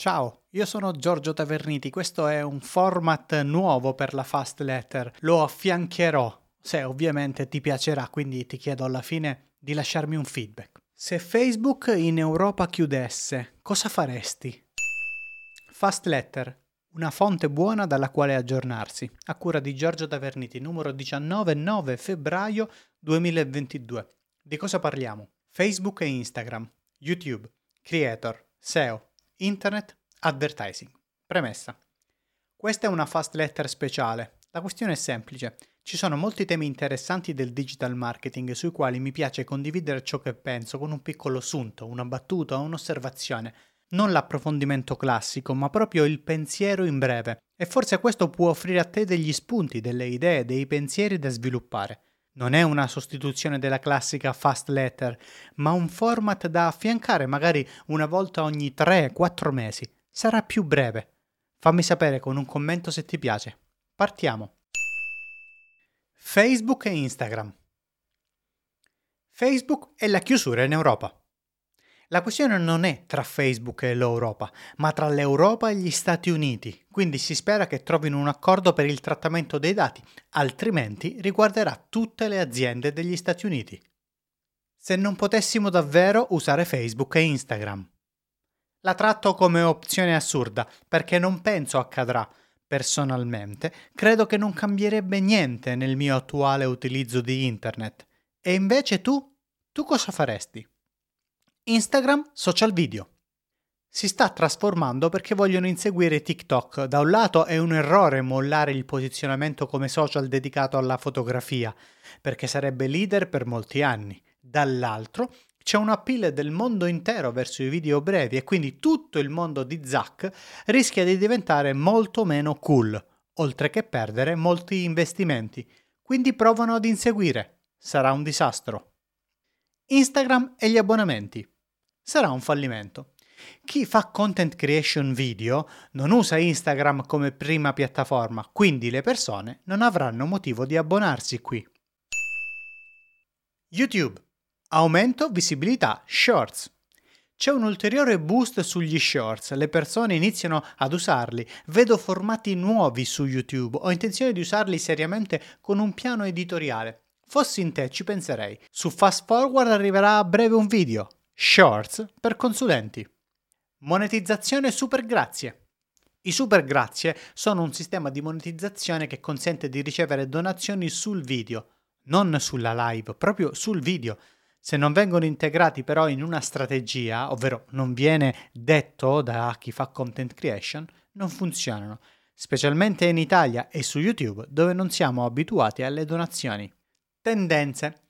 Ciao, io sono Giorgio Taverniti, questo è un format nuovo per la Fast Letter, lo affiancherò, se ovviamente ti piacerà, quindi ti chiedo alla fine di lasciarmi un feedback. Se Facebook in Europa chiudesse, cosa faresti? Fast Letter, una fonte buona dalla quale aggiornarsi, a cura di Giorgio Taverniti, numero 19, 9 febbraio 2022. Di cosa parliamo? Facebook e Instagram, YouTube, Creator, SEO, Internet Advertising. Premessa. Questa è una fast letter speciale. La questione è semplice. Ci sono molti temi interessanti del digital marketing sui quali mi piace condividere ciò che penso con un piccolo sunto, una battuta o un'osservazione. Non l'approfondimento classico, ma proprio il pensiero in breve. E forse questo può offrire a te degli spunti, delle idee, dei pensieri da sviluppare. Non è una sostituzione della classica fast letter, ma un format da affiancare magari una volta ogni 3-4 mesi. Sarà più breve. Fammi sapere con un commento se ti piace. Partiamo. Facebook e Instagram. Facebook è la chiusura in Europa. La questione non è tra Facebook e l'Europa, ma tra l'Europa e gli Stati Uniti, quindi si spera che trovino un accordo per il trattamento dei dati, altrimenti riguarderà tutte le aziende degli Stati Uniti. Se non potessimo davvero usare Facebook e Instagram. La tratto come opzione assurda, perché non penso accadrà. Personalmente, credo che non cambierebbe niente nel mio attuale utilizzo di Internet. E invece tu? Tu cosa faresti? Instagram social video. Si sta trasformando perché vogliono inseguire TikTok. Da un lato è un errore mollare il posizionamento come social dedicato alla fotografia, perché sarebbe leader per molti anni. Dall'altro c'è un appeal del mondo intero verso i video brevi e quindi tutto il mondo di Zack rischia di diventare molto meno cool, oltre che perdere molti investimenti. Quindi provano ad inseguire. Sarà un disastro. Instagram e gli abbonamenti. Sarà un fallimento. Chi fa content creation video non usa Instagram come prima piattaforma, quindi le persone non avranno motivo di abbonarsi qui. YouTube. Aumento visibilità shorts. C'è un ulteriore boost sugli shorts, le persone iniziano ad usarli, vedo formati nuovi su YouTube, ho intenzione di usarli seriamente con un piano editoriale. Fossi in te ci penserei. Su Fast Forward arriverà a breve un video. Shorts per consulenti. Monetizzazione super grazie. I super grazie sono un sistema di monetizzazione che consente di ricevere donazioni sul video, non sulla live, proprio sul video. Se non vengono integrati però in una strategia, ovvero non viene detto da chi fa content creation, non funzionano, specialmente in Italia e su YouTube dove non siamo abituati alle donazioni. Tendenze.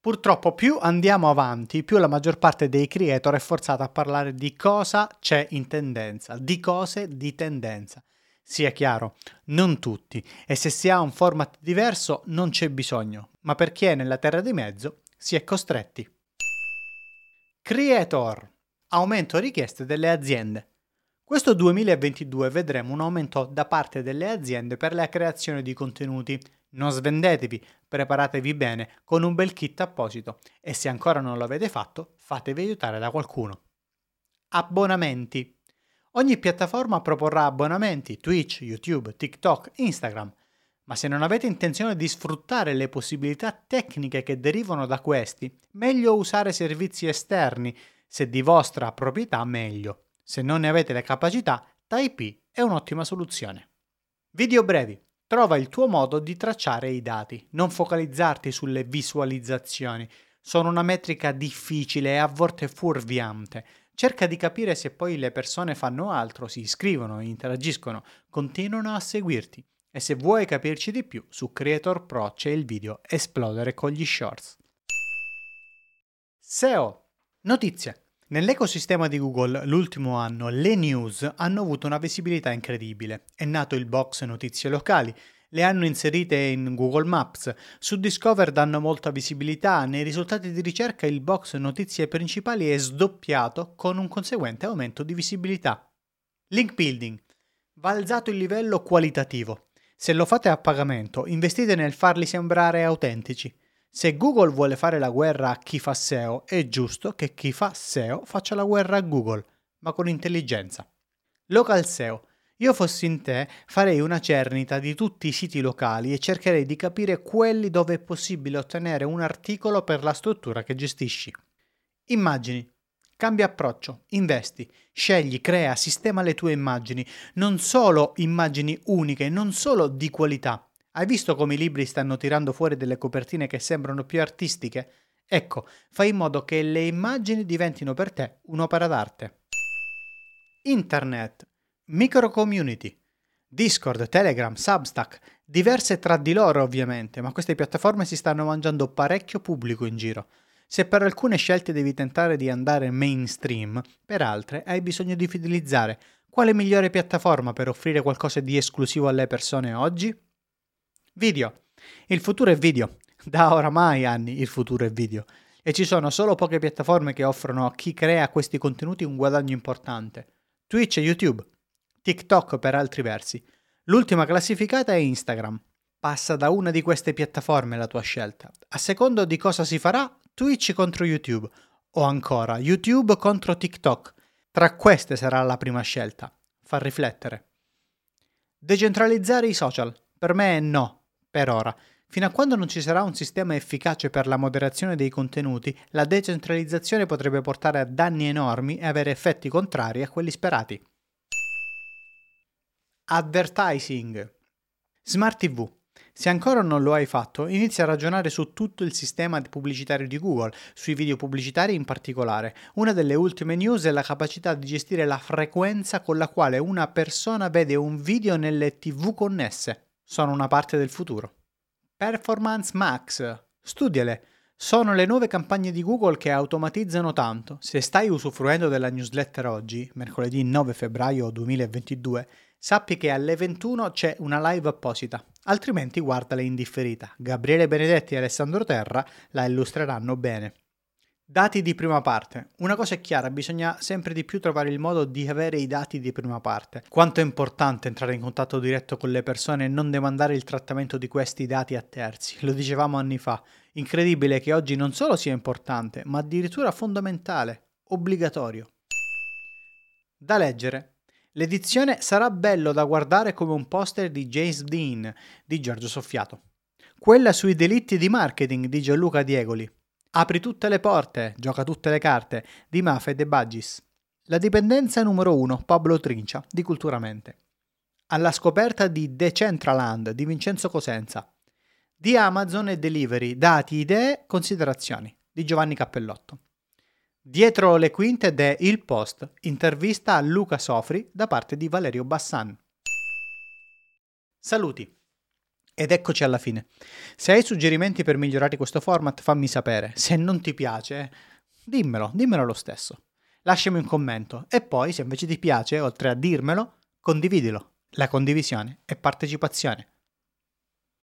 Purtroppo più andiamo avanti, più la maggior parte dei creator è forzata a parlare di cosa c'è in tendenza, di cose di tendenza. Sia chiaro, non tutti, e se si ha un format diverso non c'è bisogno, ma per chi è nella terra di mezzo si è costretti. Creator. Aumento richieste delle aziende. Questo 2022 vedremo un aumento da parte delle aziende per la creazione di contenuti non svendetevi, preparatevi bene con un bel kit apposito e se ancora non l'avete fatto, fatevi aiutare da qualcuno. Abbonamenti. Ogni piattaforma proporrà abbonamenti, Twitch, YouTube, TikTok, Instagram, ma se non avete intenzione di sfruttare le possibilità tecniche che derivano da questi, meglio usare servizi esterni, se di vostra proprietà meglio. Se non ne avete le capacità, Type è un'ottima soluzione. Video brevi. Trova il tuo modo di tracciare i dati, non focalizzarti sulle visualizzazioni. Sono una metrica difficile e a volte fuorviante. Cerca di capire se poi le persone fanno altro, si iscrivono, interagiscono, continuano a seguirti. E se vuoi capirci di più, su Creator Pro c'è il video Esplodere con gli shorts. SEO. Notizie. Nell'ecosistema di Google l'ultimo anno le news hanno avuto una visibilità incredibile. È nato il box notizie locali, le hanno inserite in Google Maps, su Discover danno molta visibilità, nei risultati di ricerca il box notizie principali è sdoppiato con un conseguente aumento di visibilità. Link building. Va alzato il livello qualitativo. Se lo fate a pagamento, investite nel farli sembrare autentici. Se Google vuole fare la guerra a chi fa SEO, è giusto che chi fa SEO faccia la guerra a Google, ma con intelligenza. Local SEO. Io fossi in te, farei una cernita di tutti i siti locali e cercherei di capire quelli dove è possibile ottenere un articolo per la struttura che gestisci. Immagini. Cambia approccio, investi, scegli, crea, sistema le tue immagini, non solo immagini uniche, non solo di qualità. Hai visto come i libri stanno tirando fuori delle copertine che sembrano più artistiche? Ecco, fai in modo che le immagini diventino per te un'opera d'arte. Internet Micro community. Discord, Telegram, Substack, diverse tra di loro ovviamente, ma queste piattaforme si stanno mangiando parecchio pubblico in giro. Se per alcune scelte devi tentare di andare mainstream, per altre hai bisogno di fidelizzare. Quale migliore piattaforma per offrire qualcosa di esclusivo alle persone oggi? Video. Il futuro è video. Da oramai anni il futuro è video. E ci sono solo poche piattaforme che offrono a chi crea questi contenuti un guadagno importante. Twitch e YouTube. TikTok per altri versi. L'ultima classificata è Instagram. Passa da una di queste piattaforme la tua scelta. A secondo di cosa si farà, Twitch contro YouTube o ancora YouTube contro TikTok. Tra queste sarà la prima scelta. Fa riflettere. Decentralizzare i social. Per me no, per ora. Fino a quando non ci sarà un sistema efficace per la moderazione dei contenuti, la decentralizzazione potrebbe portare a danni enormi e avere effetti contrari a quelli sperati. Advertising. Smart TV. Se ancora non lo hai fatto, inizia a ragionare su tutto il sistema pubblicitario di Google, sui video pubblicitari in particolare. Una delle ultime news è la capacità di gestire la frequenza con la quale una persona vede un video nelle TV connesse. Sono una parte del futuro. Performance Max. Studiale. Sono le nuove campagne di Google che automatizzano tanto. Se stai usufruendo della newsletter oggi, mercoledì 9 febbraio 2022, sappi che alle 21 c'è una live apposita, altrimenti guardala in differita. Gabriele Benedetti e Alessandro Terra la illustreranno bene. Dati di prima parte. Una cosa è chiara, bisogna sempre di più trovare il modo di avere i dati di prima parte. Quanto è importante entrare in contatto diretto con le persone e non demandare il trattamento di questi dati a terzi. Lo dicevamo anni fa. Incredibile che oggi non solo sia importante, ma addirittura fondamentale, obbligatorio. Da leggere. L'edizione sarà bello da guardare come un poster di James Dean di Giorgio Soffiato. Quella sui delitti di marketing di Gianluca Diegoli. Apri tutte le porte, gioca tutte le carte di Mafia e De Baggis. La dipendenza numero 1, Pablo Trincia di Culturamente. Alla scoperta di Decentraland di Vincenzo Cosenza. Di Amazon e Delivery, dati, idee, considerazioni di Giovanni Cappellotto. Dietro le quinte de Il Post, intervista a Luca Sofri da parte di Valerio Bassan. Saluti. Ed eccoci alla fine. Se hai suggerimenti per migliorare questo format, fammi sapere. Se non ti piace, dimmelo, dimmelo lo stesso. Lasciami un commento e poi, se invece ti piace, oltre a dirmelo, condividilo. La condivisione è partecipazione.